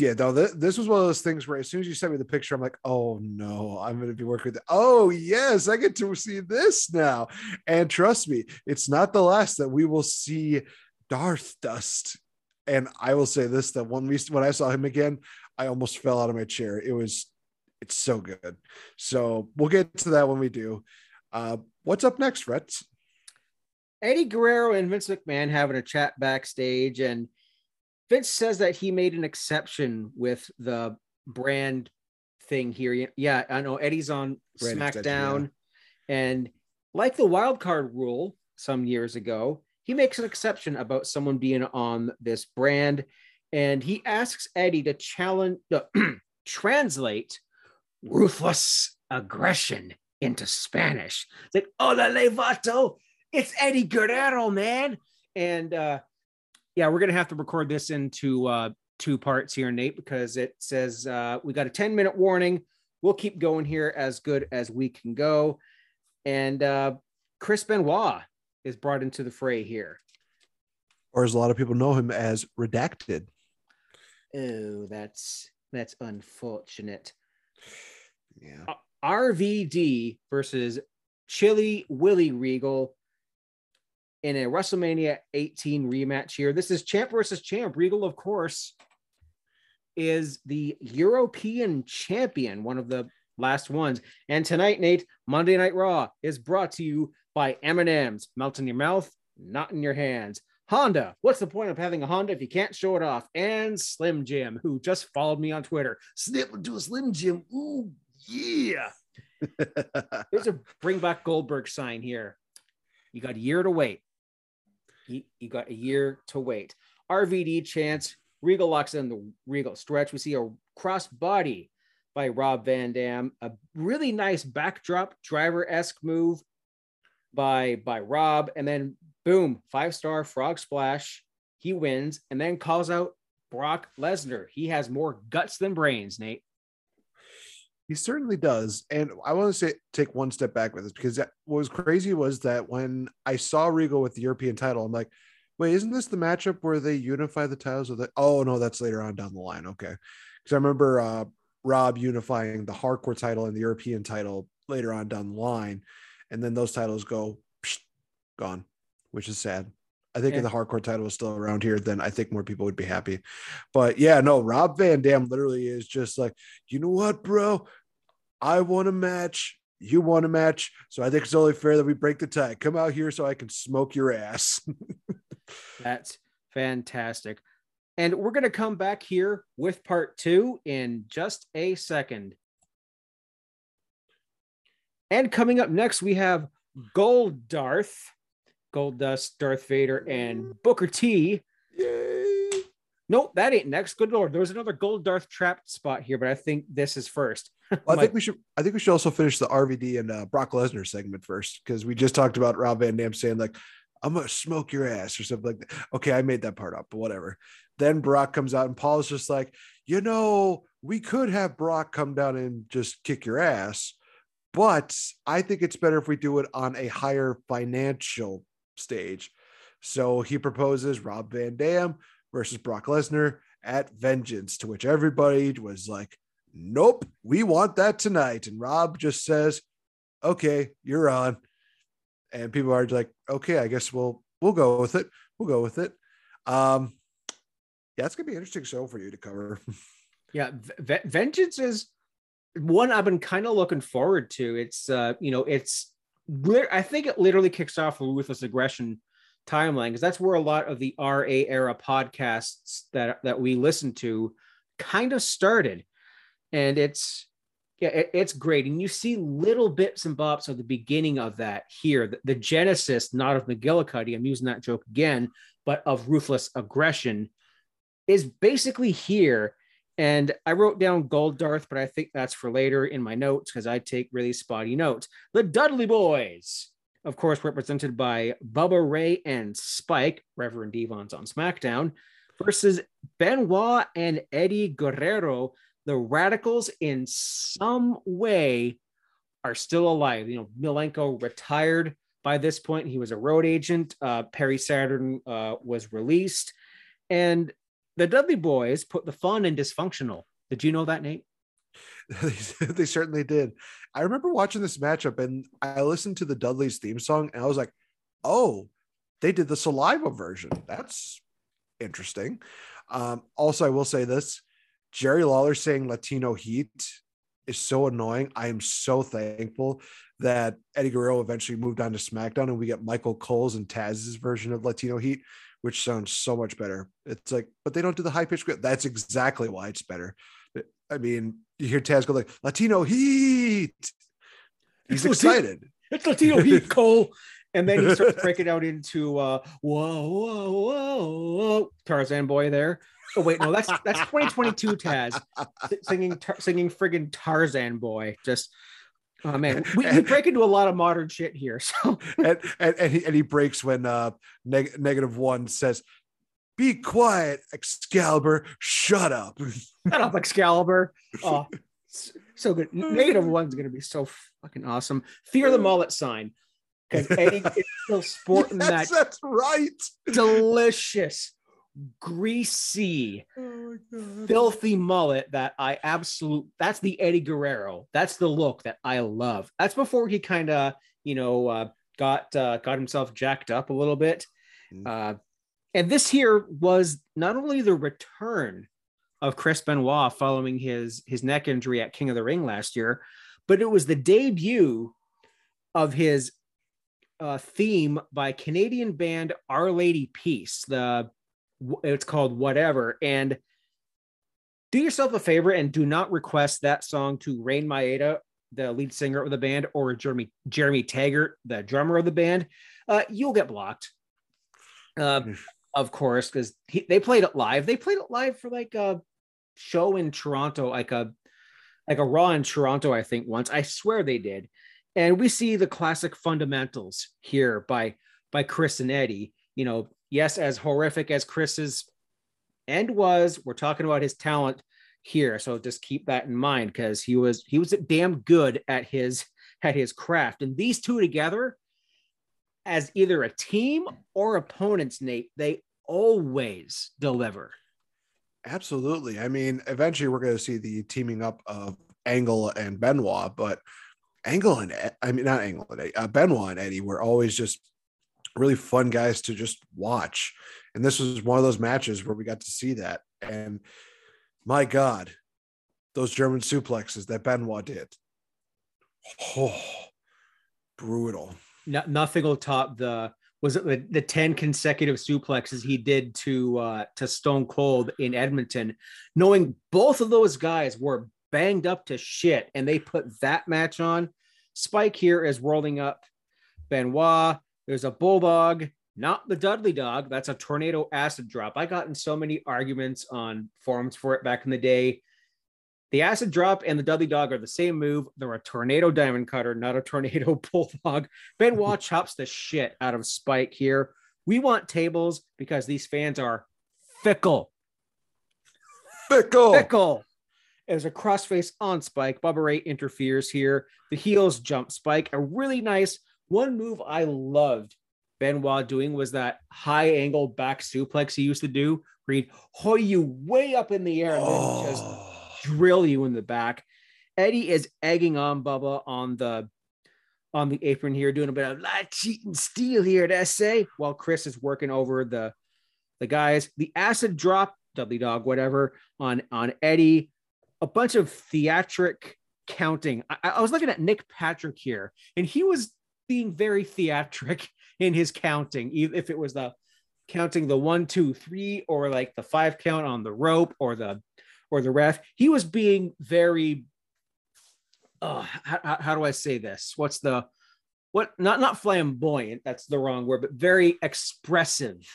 yeah, no, th- this was one of those things where as soon as you sent me the picture, I'm like, oh no, I'm going to be working with. It. Oh yes, I get to see this now. And trust me, it's not the last that we will see Darth Dust. And I will say this: that when we when I saw him again, I almost fell out of my chair. It was, it's so good. So we'll get to that when we do. Uh, what's up next, Fretz? Eddie Guerrero and Vince McMahon having a chat backstage, and Vince says that he made an exception with the brand thing here. Yeah, I know Eddie's on brand SmackDown, yeah. and like the wild card rule some years ago, he makes an exception about someone being on this brand, and he asks Eddie to challenge, uh, *clears throat* translate ruthless aggression into Spanish. It's like, hola, levato, it's Eddie Guerrero, man. And uh, yeah, we're gonna have to record this into uh, two parts here, Nate, because it says uh, we got a 10 minute warning. We'll keep going here as good as we can go. And uh, Chris Benoit is brought into the fray here. Or as a lot of people know him as Redacted. Oh, that's that's unfortunate. Yeah. Uh, RVD versus Chili Willie Regal in a WrestleMania 18 rematch here. This is champ versus champ. Regal, of course, is the European champion, one of the last ones. And tonight, Nate, Monday Night Raw is brought to you by M&M's. Melt in your mouth, not in your hands. Honda, what's the point of having a Honda if you can't show it off? And Slim Jim, who just followed me on Twitter. Snip into a Slim Jim. Ooh, yeah. *laughs* There's a bring back Goldberg sign here. You got a year to wait. You, you got a year to wait. RVD chance. Regal locks in the Regal stretch. We see a cross body by Rob Van Dam. A really nice backdrop driver esque move by by Rob, and then boom, five star frog splash. He wins, and then calls out Brock Lesnar. He has more guts than brains, Nate. He certainly does. And I want to say take one step back with this because that, what was crazy was that when I saw Regal with the European title, I'm like, wait, isn't this the matchup where they unify the titles? With the, oh no, that's later on down the line. Okay, because I remember uh, Rob unifying the hardcore title and the European title later on down the line, and then those titles go psh, gone, which is sad. I think yeah. if the hardcore title was still around here, then I think more people would be happy. But yeah, no, Rob Van Dam literally is just like, you know what, bro? I want a match. You want a match. So I think it's only fair that we break the tie. Come out here so I can smoke your ass. *laughs* That's fantastic. And we're going to come back here with part two in just a second. And coming up next, we have Gold Darth, Goldust, Darth Vader, and Booker T. Yay. Nope, that ain't next. Good lord, there was another Gold Darth trapped spot here, but I think this is first. *laughs* Well, I think we should. I think we should also finish the RVD and uh, Brock Lesnar segment first because we just talked about Rob Van Dam saying like, "I'm gonna smoke your ass" or something like that. Okay, I made that part up, but whatever. Then Brock comes out and Paul's just like, you know, we could have Brock come down and just kick your ass, but I think it's better if we do it on a higher financial stage. So he proposes Rob Van Dam versus Brock Lesnar at Vengeance, to which everybody was like, nope, we want that tonight. And Rob just says, okay, you're on. And people are like, okay, I guess we'll we'll go with it. We'll go with it. Um, yeah, it's gonna be an interesting show for you to cover. *laughs* yeah, v- Vengeance is one I've been kind of looking forward to. It's uh, you know, it's I think it literally kicks off the ruthless aggression timeline because that's where a lot of the RA era podcasts that that we listen to kind of started, and it's yeah, it, it's great, and you see little bits and bobs of the beginning of that here, the, the genesis, not of McGillicuddy. I'm using that joke again, but of ruthless aggression, is basically here. And I wrote down Gold Darth, but I think that's for later in my notes because I take really spotty notes. The Dudley Boyz of course, represented by Bubba Ray and Spike, Reverend Devon's on SmackDown, versus Benoit and Eddie Guerrero. The Radicals, in some way, are still alive. You know, Malenko retired by this point. He was a road agent. Uh, Perry Saturn uh, was released. And the Dudley Boyz put the fun in dysfunctional. Did you know that, Nate? *laughs* they certainly did. I remember watching this matchup and I listened to the Dudley's theme song and I was like, oh, they did the saliva version. That's interesting. Um, also, I will say this Jerry Lawler saying Latino Heat is so annoying. I am so thankful that Eddie Guerrero eventually moved on to SmackDown and we get Michael Cole's and Taz's version of Latino Heat, which sounds so much better. It's like, but they don't do the high pitch. That's exactly why it's better. I mean, you hear Taz go like Latino Heat. He's it's excited. Latino, it's Latino Heat, *laughs* Cole. And then he starts *laughs* breaking out into uh, whoa, whoa, whoa, whoa, Tarzan boy there. Oh wait, no, that's that's 2022 Taz singing tar- singing friggin' Tarzan boy. Just oh man, we, and, we, break into a lot of modern shit here. So *laughs* and and, and, he, and he breaks when uh neg- negative one says be quiet, Excalibur. Shut up. Shut up, Excalibur. *laughs* Oh, so good. Negative one's going to be so fucking awesome. Fear the mullet sign. Because *laughs* Eddie is still sporting yes, that. That's right. Delicious, greasy, oh filthy mullet that I absolute. That's the Eddie Guerrero. That's the look that I love. That's before he kind of, you know, uh, got uh, got himself jacked up a little bit. Mm. Uh, and this here was not only the return of Chris Benoit following his his neck injury at King of the Ring last year, but it was the debut of his uh, theme by Canadian band Our Lady Peace. The it's called whatever and do yourself a favor and do not request that song to Raine Maida, the lead singer of the band, or Jeremy Jeremy Taggart, the drummer of the band. Uh, you'll get blocked. Uh, of course, because they played it live. They played it live for like a show in Toronto, like a like a Raw in Toronto, I think once. I swear they did. And we see the classic fundamentals here by by Chris and Eddie. You know, yes, as horrific as Chris's end was, we're talking about his talent here. So just keep that in mind because he was he was damn good at his at his craft. And these two together as either a team or opponents, Nate, they always deliver. Absolutely. I mean, eventually we're going to see the teaming up of Angle and Benoit, but Angle and I mean not Angle and Eddie, uh, Benoit and Eddie were always just really fun guys to just watch. And this was one of those matches where we got to see that. And my God, those German suplexes that Benoit did. Oh, brutal no, nothing will top the was it the, the 10 consecutive suplexes he did to uh to Stone Cold in Edmonton, knowing both of those guys were banged up to shit and they put that match on. Spike here is rolling up Benoit. There's a bulldog, not the Dudley dog. That's a tornado acid drop. I got in so many arguments on forums for it back in the day. The acid drop and the Dudley dog are the same move. They're a tornado diamond cutter, not a tornado *laughs* bulldog. Benoit *laughs* chops the shit out of Spike here. We want tables because these fans are fickle. Fickle. Fickle. As a crossface on Spike, Bubba Ray interferes here. The heels jump Spike. A really nice one move I loved Benoit doing was that high angle back suplex he used to do, where he'd hoy you way up in the air and oh. then just oh. Drill you in the back. Eddie is egging on Bubba on the on the apron here, doing a bit of light cheat and steal here at SA, while Chris is working over the the guys. The acid drop, Dudley Dog, whatever, on on Eddie. A bunch of theatric counting. I, I was looking at Nick Patrick here, and he was being very theatric *laughs* in his counting, if it was the counting the one, two, three, or like the five count on the rope or the or the ref. He was being very uh how, how do I say this? What's the what not not flamboyant, that's the wrong word, but very expressive,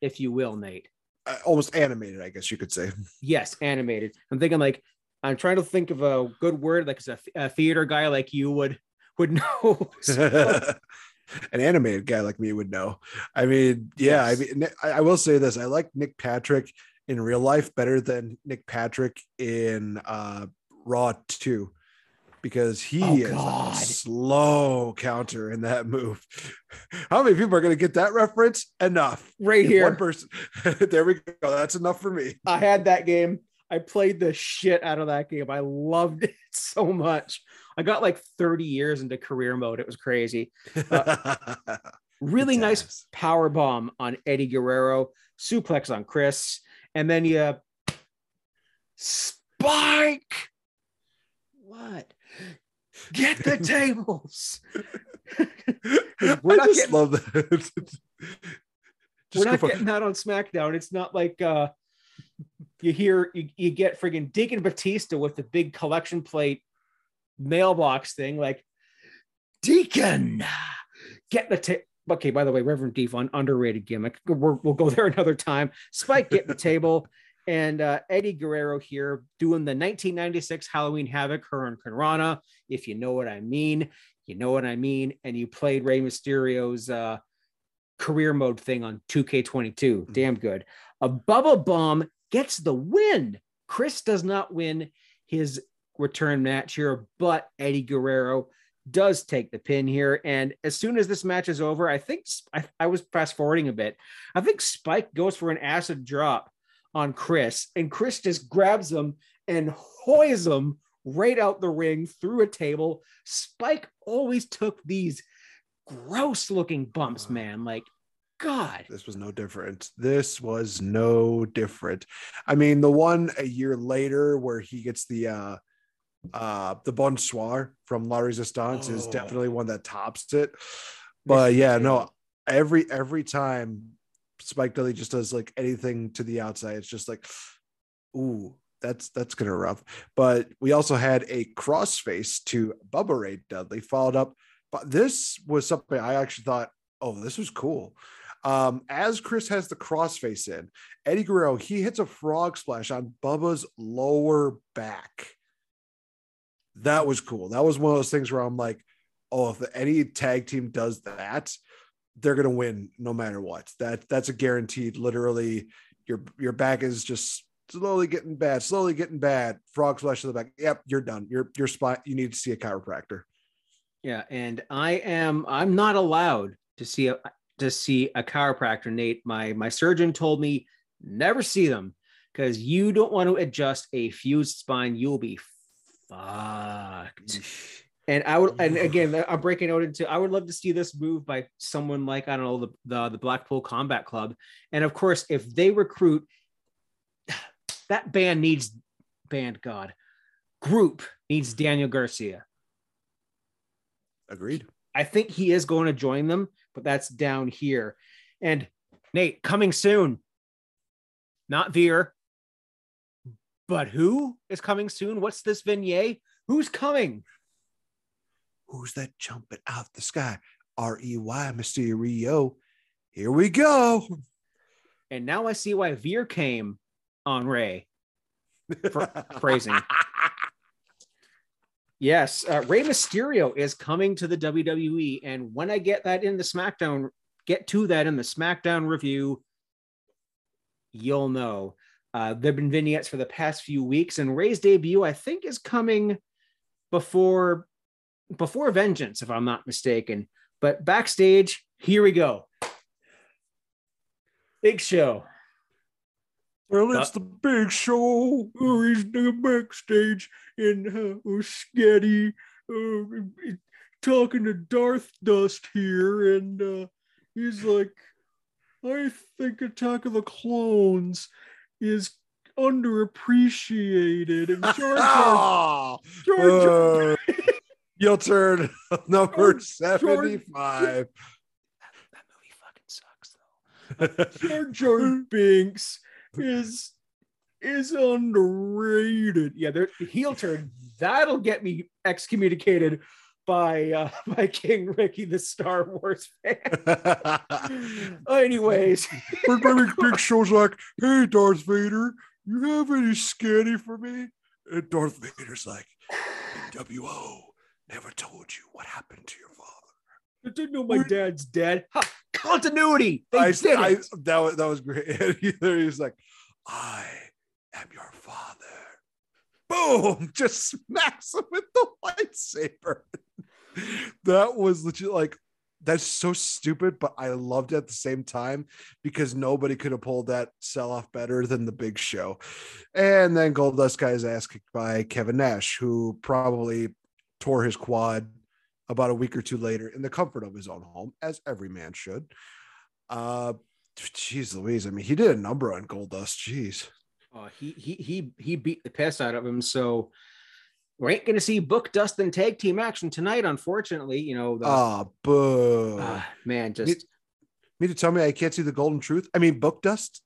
if you will, Nate. Uh, almost animated, I guess you could say. Yes, animated. I'm thinking like I'm trying to think of a good word, like a, a theater guy like you would would *laughs* know. *laughs* An animated guy like me would know. I mean, yeah, yes. I mean, I will say this: I like Nick Patrick in real life better than Nick Patrick in uh, Raw Two because he oh, is God. a slow counter in that move. *laughs* How many people are going to get that reference? Enough. Right if here. One person. *laughs* there we go. That's enough for me. I had that game. I played the shit out of that game. I loved *laughs* it so much. I got like 30 years into career mode. It was crazy. Uh, really nice power bomb on Eddie Guerrero, suplex on Chris, and then you spike. What? Get the *laughs* tables. *laughs* we're not getting, love that. *laughs* we're not getting that on SmackDown. It's not like uh, you hear you, you get friggin' Deacon Batista with the big collection plate mailbox thing, like Deacon, get the table. Okay, by the way, Reverend Devon, underrated gimmick. we will go *laughs* there another time. Spike get the table, and uh, Eddie Guerrero here doing the 1996 Halloween Havoc, Hurricanrana. If you know what I mean, you know what I mean. And you played Rey Mysterio's uh, career mode thing on 2K22. Mm-hmm. Damn good. A Bubba Bomb gets the win. Chris does not win his return match here, but Eddie Guerrero does take the pin here. And as soon as this match is over, I think I, I was fast forwarding a bit. I think Spike goes for an acid drop on Chris, and Chris just grabs him and hoys him right out the ring through a table. Spike always took these gross looking bumps, man. Like God. This was no different. This was no different. I mean, the one a year later where he gets the uh uh the bonsoir from La Resistance oh. is definitely one that tops it. But yeah, no, every every time Spike Dudley just does like anything to the outside, it's just like, ooh, that's that's gonna rough. But we also had a crossface to Bubba Ray Dudley, followed up. But this was something I actually thought, oh, this was cool. Um, as Chris has the crossface in, Eddie Guerrero, he hits a frog splash on Bubba's lower back. That was cool. That was one of those things where I'm like, oh, if any tag team does that, they're gonna win no matter what. That that's a guaranteed. Literally, your your back is just slowly getting bad, slowly getting bad. Frog splash to the back. Yep, you're done. Your your spot. You need to see a chiropractor. Yeah, and I am. I'm not allowed to see a to see a chiropractor, Nate. My my surgeon told me never see them because you don't want to adjust a fused spine. You'll be fucked. And I would, and again, I'm breaking out into. I would love to see this move by someone like I don't know the the, the Blackpool Combat Club, and of course, if they recruit, *sighs* that band needs band God, group needs Daniel Garcia. Agreed. I think he is going to join them but that's down here. And Nate, coming soon. Not Veer, but who is coming soon? What's this vignette? Who's coming? Who's that jumping out the sky? R E Y Mysterio. Here we go. And now I see why Veer came on Ray. *laughs* phrasing. Yes, uh, Rey Mysterio is coming to the WWE, and when I get that in the SmackDown, get to that in the SmackDown review, you'll know. Uh, there have been vignettes for the past few weeks, and Ray's debut, I think, is coming before before Vengeance, if I'm not mistaken. But backstage, here we go. Big show. Well, it's uh, the big show. Oh, he's backstage in uh, Sketty uh, talking to Darth Dust here, and uh, he's like, I think Attack of the Clones is underappreciated. And *laughs* Jar, Jar, Jar, uh, You'll turn *laughs* number 75. that, that movie fucking sucks though. Jar Jar *laughs* Binks is is underrated. Yeah, they're heel turn. That'll get me excommunicated by uh, *laughs* by King Ricky, the Star Wars *laughs* fan. Anyways, *laughs* big shows like, "Hey, Darth Vader, you have any scanny for me?" And Darth Vader's like, "WO never told you what happened to your father." I didn't know my dad's dead. Ha, continuity. They I, did I, it. that was that was great. he's like, "I am your father." Boom! Just smacks him with the lightsaber. *laughs* that was legit like that's so stupid, but I loved it at the same time because nobody could have pulled that sell off better than the big show. And then Goldust got his ass kicked by Kevin Nash, who probably tore his quad about a week or two later in the comfort of his own home, as every man should. Uh jeez Louise. I mean, he did a number on Goldust. Jeez. Oh, he he he he beat the piss out of him. So we ain't going to see Book Dust and tag team action tonight, unfortunately. You know, the, oh, boo. Uh, man, just me, me, to tell me I can't see the golden truth. I mean, Book Dust.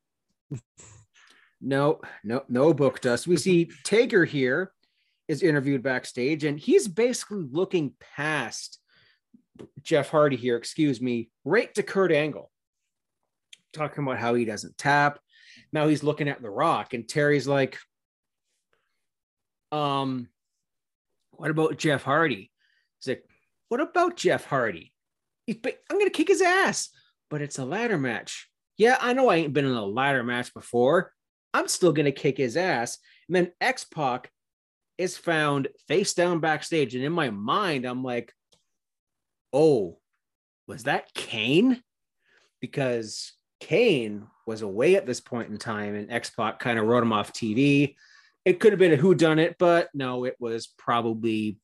no, no, no Book Dust. We see Taker here is interviewed backstage, and he's basically looking past Jeff Hardy here, excuse me, right to Kurt Angle, talking about how he doesn't tap. Now he's looking at The Rock, and Terri's like, um, what about Jeff Hardy? He's like, what about Jeff Hardy? He's, I'm going to kick his ass, but it's a ladder match. Yeah, I know I ain't been in a ladder match before. I'm still going to kick his ass. And then X Pac is found face down backstage. And in my mind, I'm like, oh, was that Kane? Because Kane was away at this point in time, and X Pac kind of wrote him off TV. It could have been a who done it, but no, it was probably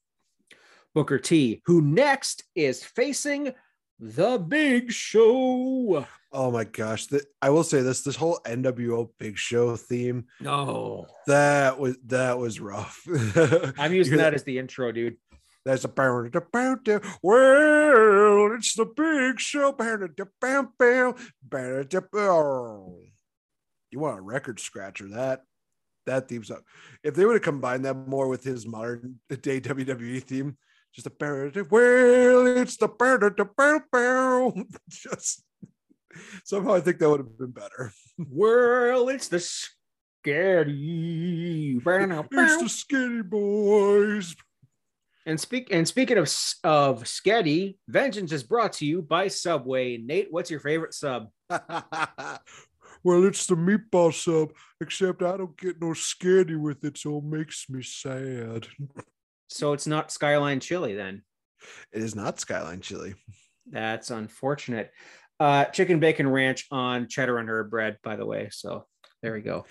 Booker T, who next is facing the Big Show. Oh my gosh! The, I will say this: this whole NWO Big Show theme. No, that was that was rough. *laughs* I'm using that, that as the intro, dude. That's a bow Well, it's the Big Show. You want a record scratcher? That that theme song. If they would have combined that more with his modern day WWE theme, just a parody. well, it's the parody, the *laughs* parody. just somehow I think that would have been better. Well, it's the scary. it's the scary boys. And speak and speaking of of Sketty, Vengeance is brought to you by Subway. Nate, what's your favorite sub? *laughs* Well, it's the meatball sub, except I don't get no scaredy with it, so it makes me sad. So it's not Skyline Chili then? It is not Skyline Chili. That's unfortunate. Uh, chicken bacon ranch on cheddar and herb bread, by the way. So there we go.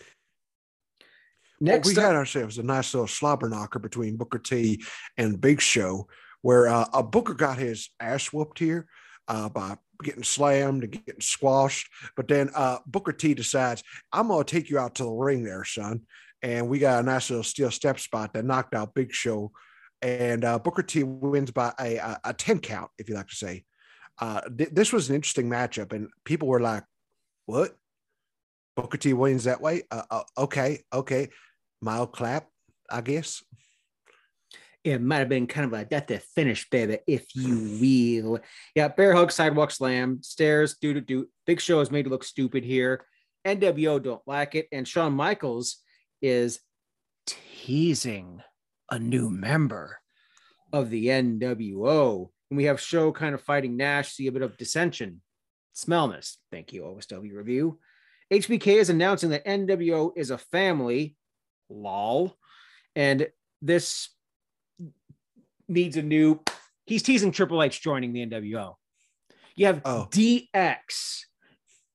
Next, well, we up- had ourselves a nice little slobber knocker between Booker T and Big Show, where uh, a Booker got his ass whooped here uh, by getting slammed and getting squashed. But then uh, Booker T decides, I'm going to take you out to the ring there, son. And we got a nice little steel step spot that knocked out Big Show. And uh, Booker T wins by a, a, a 10 count, if you like to say. Uh, th- this was an interesting matchup. And people were like, what? Booker T wins that way? Uh, uh, okay, okay. Mild clap, I guess it might have been kind of a death to finish, baby, if you will. Yeah, bear hug, sidewalk slam, stairs, do do do. Big Show is made to look stupid here. NWO don't like it, and Shawn Michaels is teasing a new member of the NWO. And we have Show kind of fighting Nash, see a bit of dissension. Smellness. Thank you, OSW review. HBK is announcing that NWO is a family. Lol. And this needs a new. He's teasing Triple H joining the NWO. You have Oh. DX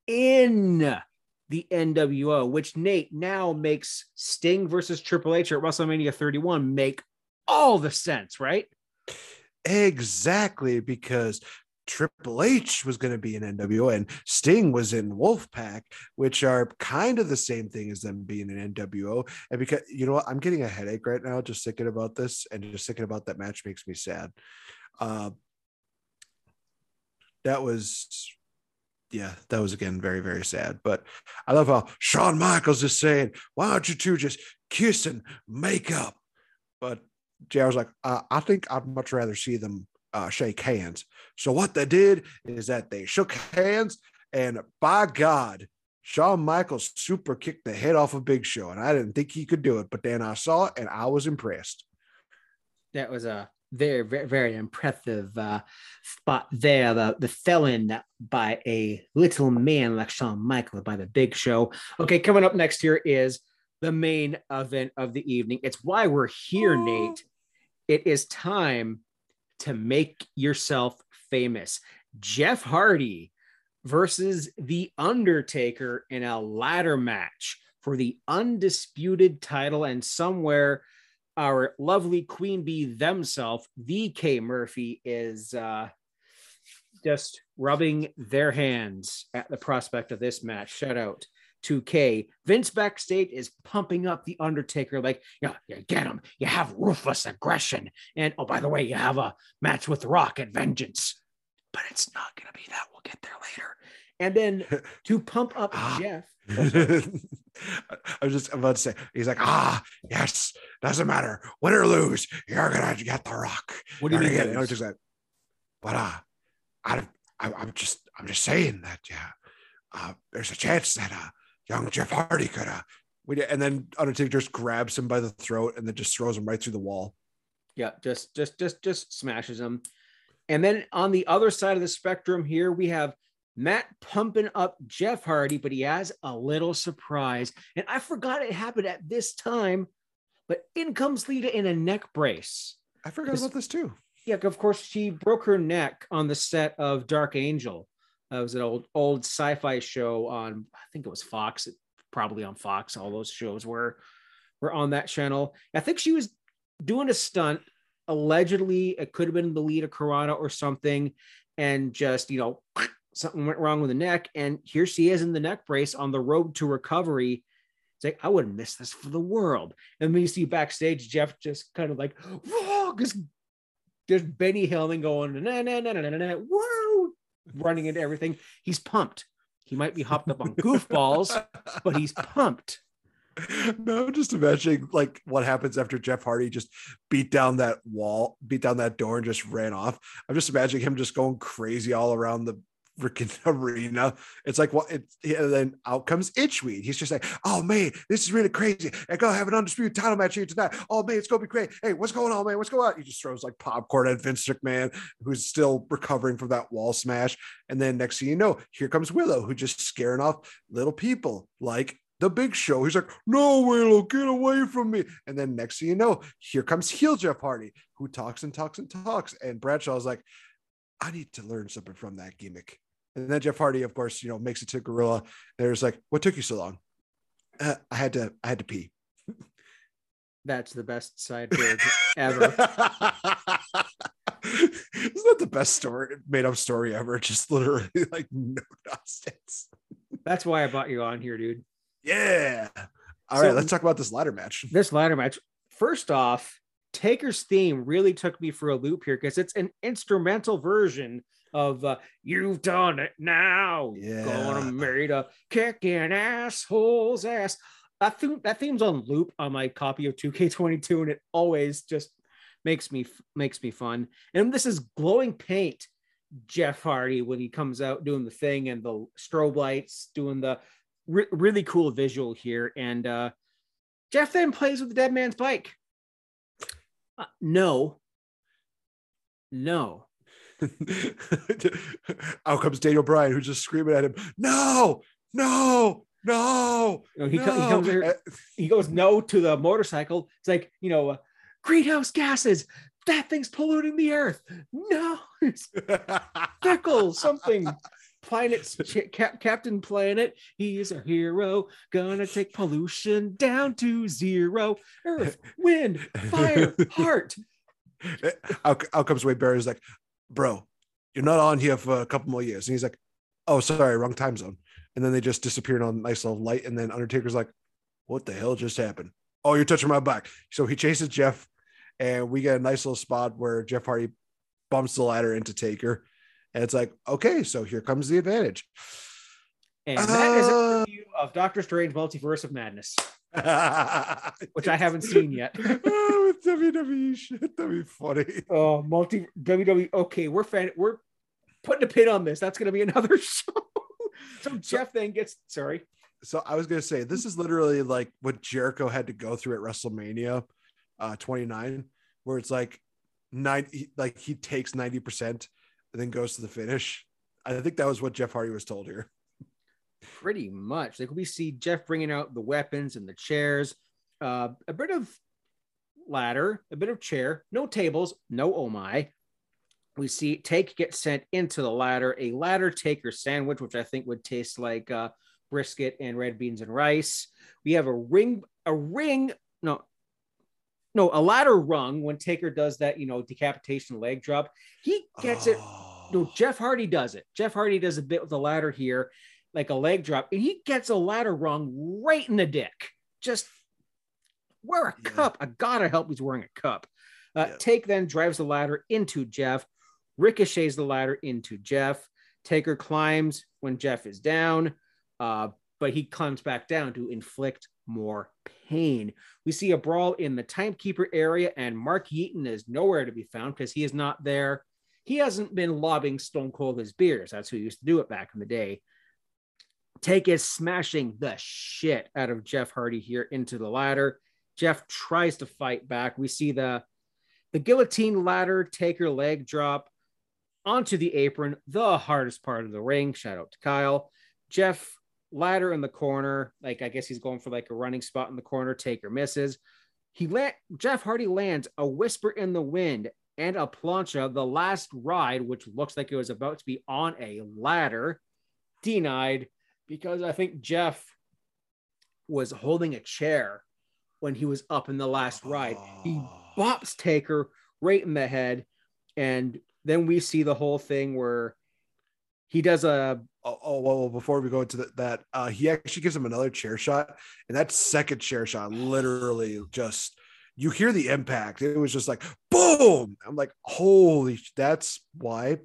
in the NWO, which Nate now makes Sting versus Triple H at WrestleMania 31 make all the sense, right? Exactly, because Triple H was going to be in NWO and Sting was in Wolfpack, which are kind of the same thing as them being in NWO. And because you know what, I'm getting a headache right now just thinking about this and just thinking about that match makes me sad. Uh, that was, yeah, that was again very, very sad. But I love how Shawn Michaels is saying, Why don't you two just kiss and make up? But JR was like, uh, I think I'd much rather see them uh, shake hands. So what they did is that they shook hands, and by God, Shawn Michaels super kicked the head off of Big Show, and I didn't think he could do it, but then I saw it and I was impressed. That was a very, very, very impressive uh, spot there. The, the felon by a little man like Shawn Michaels by the big show. Okay, coming up next here is the main event of the evening. It's why we're here, Nate. It is time to make yourself famous. Jeff Hardy versus The Undertaker in a ladder match for the undisputed title. And somewhere our lovely Queen Bee themselves, VK Murphy, is uh, just rubbing their hands at the prospect of this match. Shout out to K. Vince backstage is pumping up the Undertaker, like, yeah, you get him. You have ruthless aggression, and oh, by the way, you have a match with Rock at Vengeance, but it's not gonna be that. We'll get there later. And then *laughs* to pump up Ah. Jeff, *laughs* I was just about to say, he's like, ah, yes, doesn't matter, win or lose, you're gonna get the rock. what do you mean? get. Just like, but uh, I, I, I'm just, I'm just saying that, yeah, uh, there's a chance that uh, young Jeff Hardy could have. and then Undertaker just grabs him by the throat and then just throws him right through the wall. Yeah, just just just just smashes him. And then on the other side of the spectrum here, we have Matt pumping up Jeff Hardy, but he has a little surprise. And I forgot it happened at this time, but in comes Lita in a neck brace. I forgot about this too. Yeah, of course, she broke her neck on the set of Dark Angel. That was an old old sci-fi show on, I think it was Fox, probably on Fox. All those shows were were on that channel. I think she was doing a stunt. Allegedly, it could have been the Lita Carano or something, and just you know something went wrong with the neck, and here she is in the neck brace on the road to recovery. It's like I wouldn't miss this for the world. And then you see backstage, Jeff just kind of like, whoa, just just Benny Hillman going, na na na na na na, whoa, running into everything. He's pumped. He might be hopped up on *laughs* goofballs, but he's pumped. no, just imagining like what happens after Jeff Hardy just beat down that wall, beat down that door, and just ran off. I'm just imagining him just going crazy all around the freaking *laughs* arena. It's like it's and then out comes Itchweed. He's just like, oh man, this is really crazy. I gotta have an undisputed title match here tonight. Oh man, it's gonna be great. Hey, what's going on, man? What's going on? He just throws like popcorn at Vince McMahon, who's still recovering from that wall smash. And then next thing you know, here comes Willow, who just scaring off little people like the big show. He's like, no, Willow, get away from me. And then next thing you know, here comes heel Jeff Hardy, who talks and talks and talks. And Bradshaw's like, I need to learn something from that gimmick. And then Jeff Hardy, of course, you know, makes it to Gorilla. There's like, what took you so long? Uh, I had to, I had to pee. That's the best side gig ever. *laughs* Isn't that the best story, made up story ever? Just literally *laughs* like no nonsense. That's why I brought you on here, dude. Yeah. All right, So- let's talk about this ladder match. This ladder match. First off, Taker's theme really took me for a loop here because it's an instrumental version of uh, "You've Done It Now." Yeah. Gonna marry a kicking asshole's ass. That theme, that theme's on loop on my copy of 2K22, and it always just makes me makes me fun. And this is glowing paint. Jeff Hardy when he comes out doing the thing and the strobe lights, doing the re- really cool visual here. And uh, Jeff then plays with the dead man's bike. Uh, no, no. *laughs* Out comes Daniel Bryan, who's just screaming at him, No, no, no, You know, he, no. co- he comes here, he goes no to the motorcycle. It's like, you know, uh, greenhouse gases. That thing's polluting the earth. No, it's *laughs* Fickle, something. Planet's Cap- Captain Planet. He's a hero. Gonna take pollution down to zero. Earth, wind, fire, *laughs* heart. out, out comes Wade Barrett. He's like, bro, you're not on here for a couple more years. And he's like, oh, sorry, wrong time zone. And then they just disappeared on nice little light. And then Undertaker's like, what the hell just happened? Oh, you're touching my back. So he chases Jeff, and we get a nice little spot where Jeff Hardy bumps the ladder into Taker. And it's like, okay, so here comes the advantage. And that is a Uh, review of Doctor Strange Multiverse of Madness, *laughs* which I haven't seen yet. *laughs* WWE shit. That'd be funny. Oh, multi WWE. Okay, we're fan. We're putting a pin on this. That's gonna be another *laughs* show. so Jeff then gets sorry. so I was gonna say this is literally like what Jericho had to go through at WrestleMania uh 29, where it's like nine like he takes 90% and then goes to the finish. I think that was what Jeff Hardy was told here. Pretty much. Like we see Jeff bringing out the weapons and the chairs, uh, a bit of ladder, a bit of chair, no tables, no oh my. We see Take get sent into the ladder, a ladder taker sandwich, which I think would taste like uh, brisket and red beans and rice. We have a ring, a ring, no, no, a ladder rung when Taker does that, you know, decapitation leg drop. He gets it Oh. no, Jeff Hardy does it. Jeff Hardy does a bit with the ladder here, like a leg drop, and he gets a ladder rung right in the dick. Just wear a Yeah. cup. I gotta help. He's wearing a cup. Uh, Yeah. Take then drives the ladder into Jeff, ricochets the ladder into Jeff. Taker climbs when Jeff is down, uh, but he climbs back down to inflict more pain. We see a brawl in the timekeeper area, and Mark Yeaton is nowhere to be found because he is not there he hasn't been lobbing Stone Cold his beers. That's who used to do it back in the day. Take is smashing the shit out of Jeff Hardy here into the ladder. Jeff tries to fight back. We see the the guillotine ladder, Taker leg drop onto the apron, the hardest part of the ring. Shout out to Kyle. Jeff ladder in the corner, like I guess he's going for like a running spot in the corner. Taker misses. He let Jeff Hardy lands a whisper in the wind and a plancha, the last ride, which looks like it was about to be on a ladder, denied because I think Jeff was holding a chair when he was up in the last ride. He Oh. bops Taker right in the head. And then we see the whole thing where he does a Oh, oh well, well, before we go into the, that, uh, he actually gives him another chair shot, and that second chair shot literally just you hear the impact. It was just like boom. I'm like, holy, that's why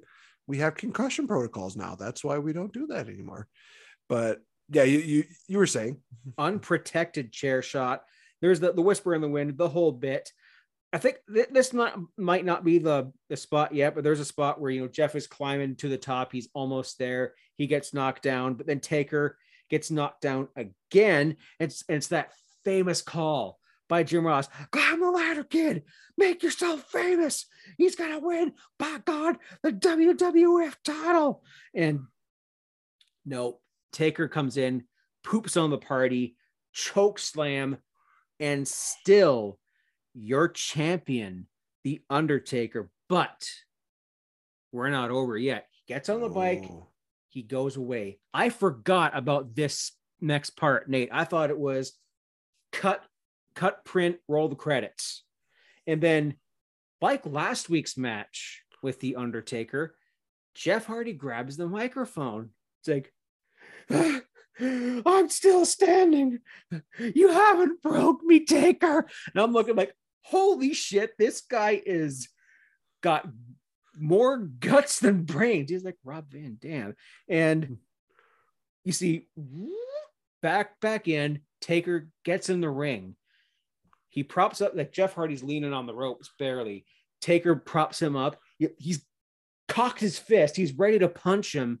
we have concussion protocols now. That's why we don't do that anymore. But yeah, you you you were saying, unprotected chair shot. There's the, the whisper in the wind, the whole bit. I think th- this not might not be the, the spot yet, but there's a spot where you know Jeff is climbing to the top. He's almost there. He gets knocked down, but then Taker gets knocked down again. It's it's that famous call by Jim Ross. Climb the ladder, kid. Make yourself famous. He's gonna win. By God, the WWF title. And no, Taker comes in, poops on the party, choke slam, and still your champion, The Undertaker. But we're not over yet. He gets on the bike, he goes away. I forgot about this next part, Nate. I thought it was cut, cut, print, roll the credits. And then, like last week's match with The Undertaker, Jeff Hardy grabs the microphone. It's like, *gasps* ah, I'm still standing. You haven't broke me, Taker. And I'm looking like, holy shit, this guy is got more guts than brains. He's like Rob Van Dam. And you see, back back in, Taker gets in the ring. He props up like Jeff Hardy's leaning on the ropes barely. Taker props him up. He's cocked his fist. He's ready to punch him.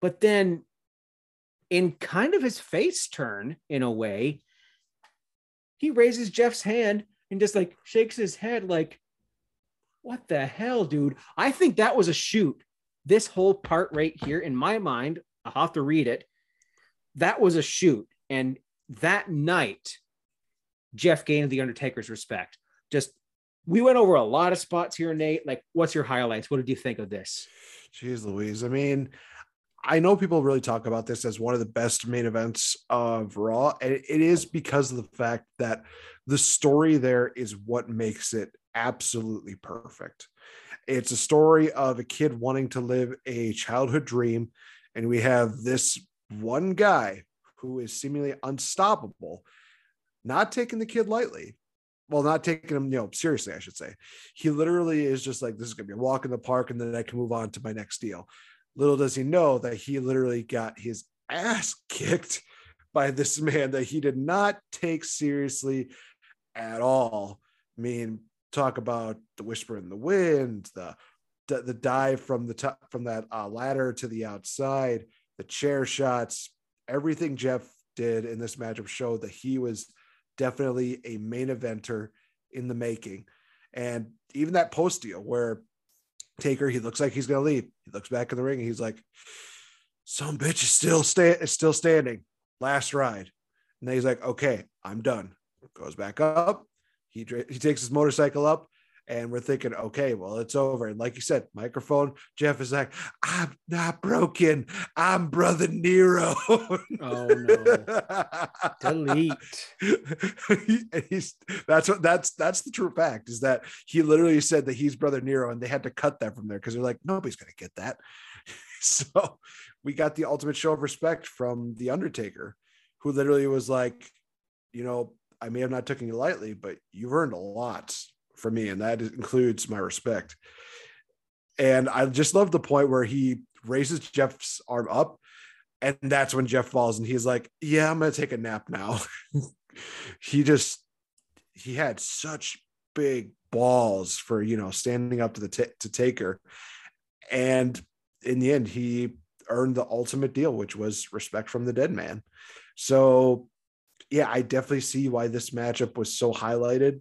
But then, in kind of his face turn, in a way, he raises Jeff's hand and just like shakes his head, like, what the hell, dude? I think that was a shoot. This whole part right here, in my mind, I'll have to read it. that was a shoot. And that night, Jeff gained the Undertaker's respect. Just we went over a lot of spots here, Nate. Like, what's your highlights? What did you think of this? Jeez Louise. I mean, I know people really talk about this as one of the best main events of Raw, and it is because of the fact that the story there is what makes it absolutely perfect. It's a story of a kid wanting to live a childhood dream, and we have this one guy who is seemingly unstoppable, not taking the kid lightly. Well, not taking him, you know, seriously, I should say. He literally is just like, this is gonna be a walk in the park, and then I can move on to my next deal Little does he know that he literally got his ass *laughs* kicked by this man that he did not take seriously at all. I mean, talk about the whisper in the wind, the the, the dive from the top from that uh, ladder to the outside, the chair shots, everything Jeff did in this matchup showed that he was definitely a main eventer in the making. And even that post deal where Taker, he looks like he's gonna leave. He looks back in the ring he's like, "Some bitch is still stay is still standing. Last ride." And then he's like, "Okay, I'm done." Goes back up. He he takes his motorcycle up, and we're thinking, okay, well, it's over. And like you said, microphone, Jeff is like, I'm not broken. I'm brother Nero. oh no. *laughs* Delete. he's that's what that's that's the true fact is that he literally said that he's brother Nero, and they had to cut that from there because they're like, nobody's gonna get that. *laughs* so we got the ultimate show of respect from the Undertaker, who literally was like, you know, I may have not taken you lightly, but you've earned a lot for me, and that includes my respect. And I just love the point where he raises Jeff's arm up, and that's when Jeff falls, and he's like, "Yeah, I'm gonna take a nap now." *laughs* he just he had such big balls for you know standing up to the t- to Taker, and in the end, he earned the ultimate deal, which was respect from the dead man. So, yeah, I definitely see why this matchup was so highlighted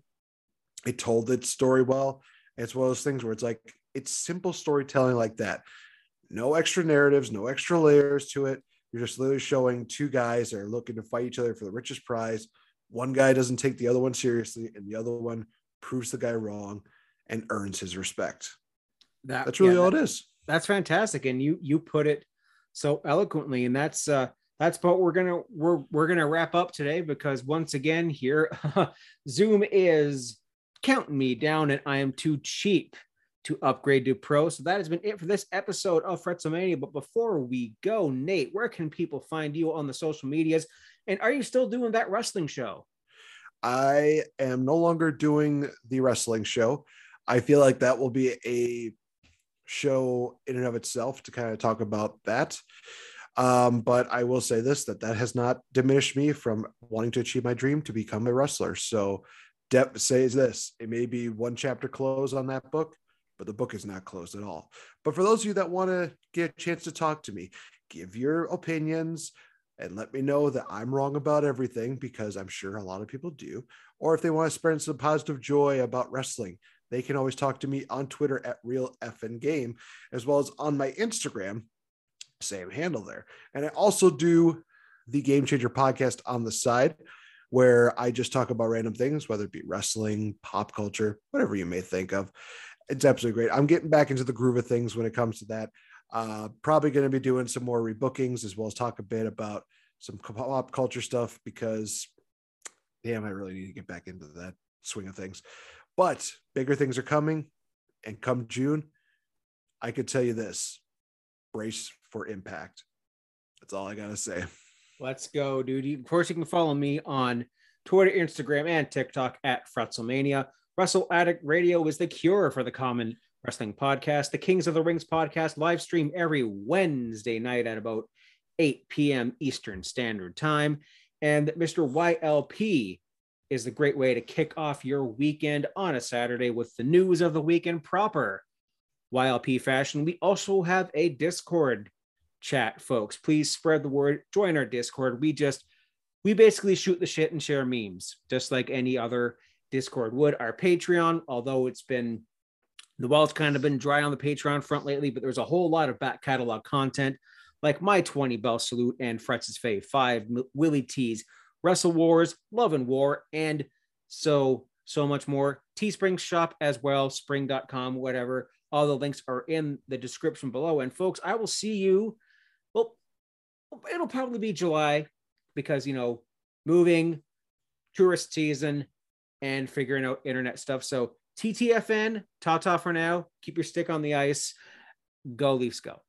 it told its story well. It's one of those things where it's like it's simple storytelling like that. No extra narratives, no extra layers to it. You're just literally showing two guys that are looking to fight each other for the richest prize. One guy doesn't take the other one seriously, and the other one proves the guy wrong and earns his respect. That, that's really yeah, all that, it is. That's fantastic, and you you put it so eloquently, and that's uh that's what we're gonna we're we're gonna wrap up today because once again here, *laughs* Zoom is counting me down and I am too cheap to upgrade to pro. So that has been it for this episode of Fretzelmania. But before we go, Nate, where can people find you on the social medias? And are you still doing that wrestling show? I am no longer doing the wrestling show. I feel like that will be a show in and of itself to kind of talk about that. Um, but I will say this that that has not diminished me from wanting to achieve my dream to become a wrestler. So Depp says this it may be one chapter closed on that book, but the book is not closed at all. But for those of you that want to get a chance to talk to me, give your opinions and let me know that I'm wrong about everything because I'm sure a lot of people do. Or if they want to spread some positive joy about wrestling, they can always talk to me on Twitter at Real FN Game, as well as on my Instagram, same handle there. And I also do the Game Changer podcast on the side where I just talk about random things, whether it be wrestling, pop culture, whatever you may think of. It's absolutely great. I'm getting back into the groove of things when it comes to that. Uh, probably going to be doing some more rebookings as well as talk a bit about some pop culture stuff because, damn, I really need to get back into that swing of things. But bigger things are coming. And come June, I could tell you this brace for impact. That's all I got to say. Let's go, dude. Of course, you can follow me on Twitter, Instagram, and TikTok at Fretzelmania. Wrestle Addict Radio is the cure for the common wrestling podcast. The Kings of the Rings podcast live stream every Wednesday night at about 8 p.m. Eastern Standard Time. And Mr. YLP is the great way to kick off your weekend on a Saturday with the news of the weekend proper. YLP fashion. We also have a Discord chat, folks. Please spread the word. Join our Discord. We just we basically shoot the shit and share memes, just like any other Discord would. Our Patreon, although it's been the well's kind of been dry on the Patreon front lately, but there's a whole lot of back catalog content like my 20 bell salute and Fretz's Fave 5, Willie T's, Wrestle Wars, Love and War, and so, so much more. Teespring shop as well, spring.com, whatever. All the links are in the description below. And folks, I will see you. Well, it'll probably be July because, you know, moving, tourist season, and figuring out internet stuff. So, TTFN, ta ta for now. Keep your stick on the ice. Go Leafs, go.